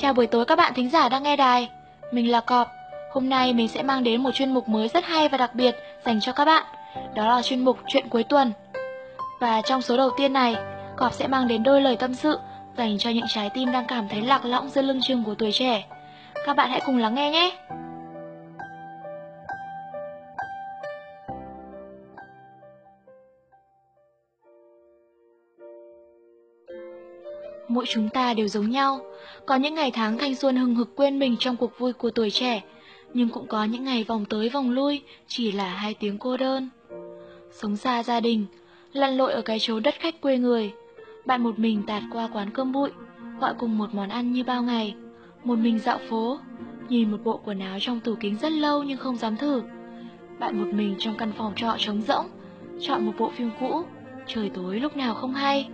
Chào buổi tối các bạn thính giả đang nghe đài. Mình là Cọp. Hôm nay mình sẽ mang đến một chuyên mục mới rất hay và đặc biệt dành cho các bạn. Đó là chuyên mục Chuyện cuối tuần. Và trong số đầu tiên này, Cọp sẽ mang đến đôi lời tâm sự dành cho những trái tim đang cảm thấy lạc lõng giữa lưng chừng của tuổi trẻ. Các bạn hãy cùng lắng nghe nhé! Mỗi chúng ta đều giống nhau, có những ngày tháng thanh xuân hừng hực quên mình trong cuộc vui của tuổi trẻ, nhưng cũng có những ngày vòng tới vòng lui chỉ là hai tiếng cô đơn. Sống xa gia đình, lăn lội ở cái chốn đất khách quê người, bạn một mình tạt qua quán cơm bụi, gọi cùng một món ăn như bao ngày, một mình dạo phố, nhìn một bộ quần áo trong tủ kính rất lâu nhưng không dám thử. Bạn một mình trong căn phòng trọ trống rỗng, chọn một bộ phim cũ, trời tối lúc nào không hay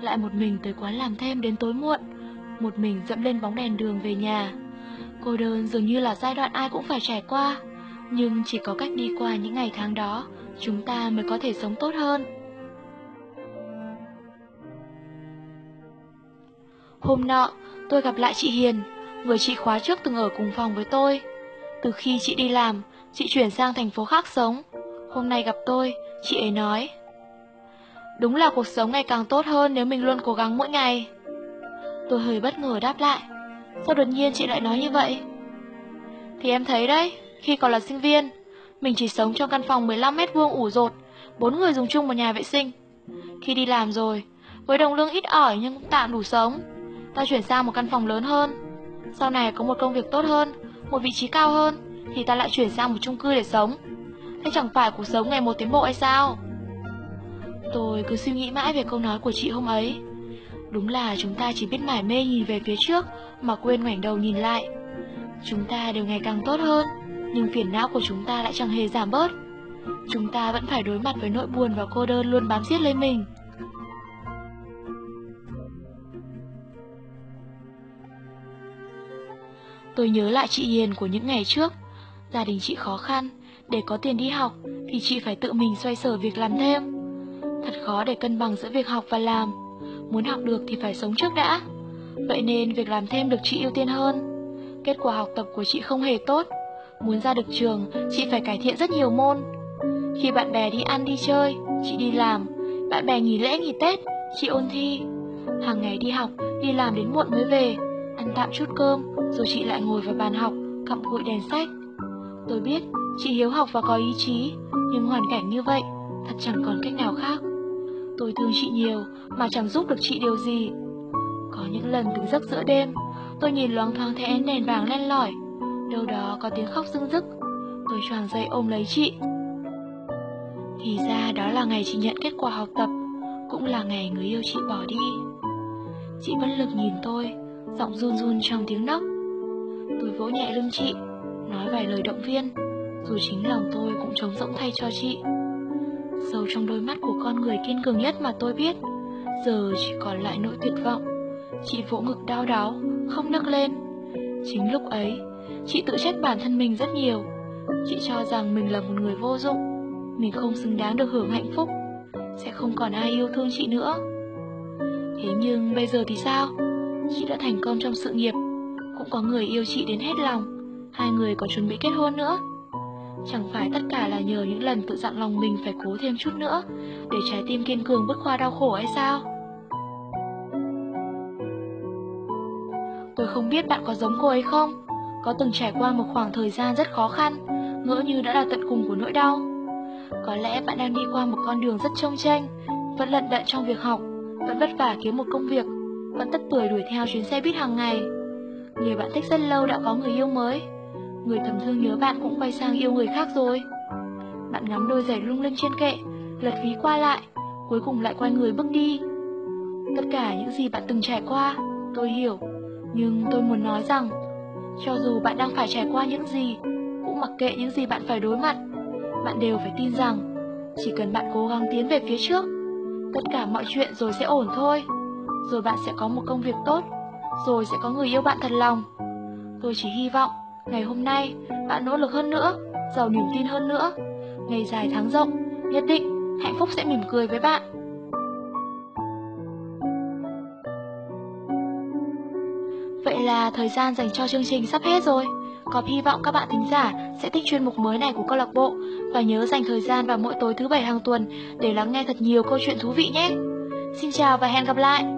lại một mình tới quán làm thêm đến tối muộn, một mình dẫm lên bóng đèn đường về nhà. Cô đơn dường như là giai đoạn ai cũng phải trải qua, nhưng chỉ có cách đi qua những ngày tháng đó, chúng ta mới có thể sống tốt hơn. Hôm nọ, tôi gặp lại chị Hiền, người chị khóa trước từng ở cùng phòng với tôi. Từ khi chị đi làm, chị chuyển sang thành phố khác sống. Hôm nay gặp tôi, chị ấy nói Đúng là cuộc sống ngày càng tốt hơn nếu mình luôn cố gắng mỗi ngày. Tôi hơi bất ngờ đáp lại. Sao đột nhiên chị lại nói như vậy? Thì em thấy đấy, khi còn là sinh viên, mình chỉ sống trong căn phòng 15 mét vuông ủ rột, bốn người dùng chung một nhà vệ sinh. Khi đi làm rồi, với đồng lương ít ỏi nhưng cũng tạm đủ sống, ta chuyển sang một căn phòng lớn hơn. Sau này có một công việc tốt hơn, một vị trí cao hơn, thì ta lại chuyển sang một chung cư để sống. Thế chẳng phải cuộc sống ngày một tiến bộ hay sao? Tôi cứ suy nghĩ mãi về câu nói của chị hôm ấy. Đúng là chúng ta chỉ biết mải mê nhìn về phía trước mà quên ngoảnh đầu nhìn lại. Chúng ta đều ngày càng tốt hơn, nhưng phiền não của chúng ta lại chẳng hề giảm bớt. Chúng ta vẫn phải đối mặt với nỗi buồn và cô đơn luôn bám giết lấy mình. Tôi nhớ lại chị Hiền của những ngày trước. Gia đình chị khó khăn, để có tiền đi học thì chị phải tự mình xoay sở việc làm thêm. Thật khó để cân bằng giữa việc học và làm. Muốn học được thì phải sống trước đã. Vậy nên việc làm thêm được chị ưu tiên hơn. Kết quả học tập của chị không hề tốt. Muốn ra được trường, chị phải cải thiện rất nhiều môn. Khi bạn bè đi ăn đi chơi, chị đi làm. Bạn bè nghỉ lễ nghỉ Tết, chị ôn thi. Hàng ngày đi học, đi làm đến muộn mới về. Ăn tạm chút cơm, rồi chị lại ngồi vào bàn học Cặm cụi đèn sách. Tôi biết, chị hiếu học và có ý chí Nhưng hoàn cảnh như vậy, chẳng còn cách nào khác Tôi thương chị nhiều mà chẳng giúp được chị điều gì. Có những lần đứng giấc giữa đêm, tôi nhìn loáng thoáng thấy ánh đèn vàng len lỏi. Đâu đó có tiếng khóc rưng rức. Tôi choàng dậy ôm lấy chị. Thì ra đó là ngày chị nhận kết quả học tập, cũng là ngày người yêu chị bỏ đi. Chị bất lực nhìn tôi, giọng run run trong tiếng nấc. Tôi vỗ nhẹ lưng chị, nói vài lời động viên, dù chính lòng tôi cũng trống rỗng thay cho chị. Sâu trong đôi mắt của con người kiên cường nhất mà tôi biết Giờ chỉ còn lại nỗi tuyệt vọng. Chị vỗ ngực đau đáu, không nức lên. Chính lúc ấy, chị tự trách bản thân mình rất nhiều. Chị cho rằng mình là một người vô dụng Mình không xứng đáng được hưởng hạnh phúc Sẽ không còn ai yêu thương chị nữa. Thế nhưng bây giờ thì sao? Chị đã thành công trong sự nghiệp Cũng có người yêu chị đến hết lòng. Hai người còn chuẩn bị kết hôn nữa. Chẳng phải tất cả là nhờ những lần tự dặn lòng mình phải cố thêm chút nữa, Để trái tim kiên cường bước qua đau khổ hay sao? Tôi không biết bạn có giống cô ấy không. Có từng trải qua một khoảng thời gian rất khó khăn, Ngỡ như đã là tận cùng của nỗi đau. Có lẽ bạn đang đi qua một con đường rất trông tranh, Vẫn lận đận trong việc học, Vẫn vất vả kiếm một công việc, Vẫn tất tuổi đuổi theo chuyến xe buýt hàng ngày. Người bạn thích rất lâu đã có người yêu mới. Người thầm thương nhớ bạn cũng quay sang yêu người khác rồi. Bạn ngắm đôi giày lung linh trên kệ, Lật ví qua lại, Cuối cùng lại quay người bước đi. Tất cả những gì bạn từng trải qua, Tôi hiểu, Nhưng tôi muốn nói rằng, Cho dù bạn đang phải trải qua những gì, Cũng mặc kệ những gì bạn phải đối mặt, Bạn đều phải tin rằng, Chỉ cần bạn cố gắng tiến về phía trước, Tất cả mọi chuyện rồi sẽ ổn thôi. Rồi bạn sẽ có một công việc tốt, Rồi sẽ có người yêu bạn thật lòng. Tôi chỉ hy vọng Ngày hôm nay, bạn nỗ lực hơn nữa, giàu niềm tin hơn nữa. Ngày dài tháng rộng, nhất định hạnh phúc sẽ mỉm cười với bạn. Vậy là thời gian dành cho chương trình sắp hết rồi. Có hy vọng các bạn thính giả sẽ thích chuyên mục mới này của câu lạc bộ và nhớ dành thời gian vào mỗi tối thứ bảy hàng tuần để lắng nghe thật nhiều câu chuyện thú vị nhé. Xin chào và hẹn gặp lại!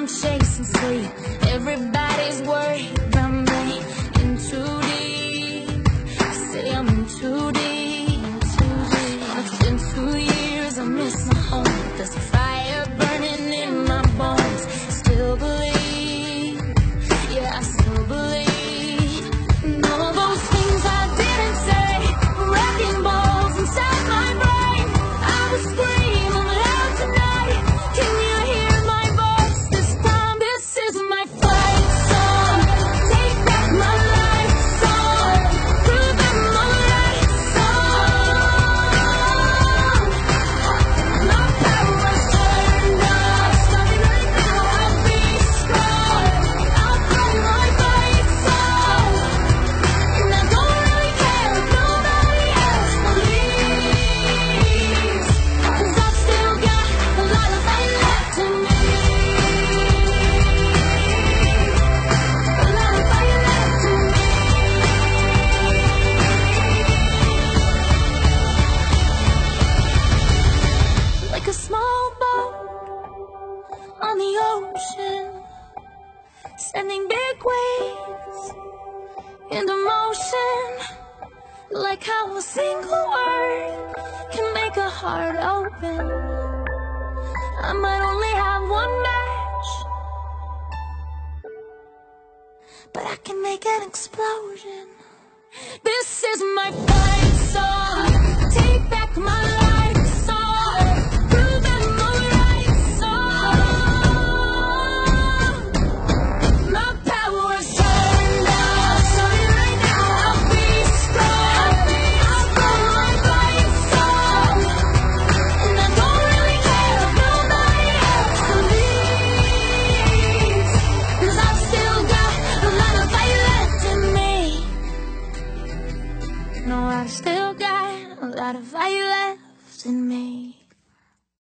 I'm chasing sleep. Everybody's worried about me. In too deep. Say I'm in too deep. Too deep. It's been two years. I miss my home. That's a single word can make a heart open. I might only have one match, but I can make an explosion. This is my fight song. Take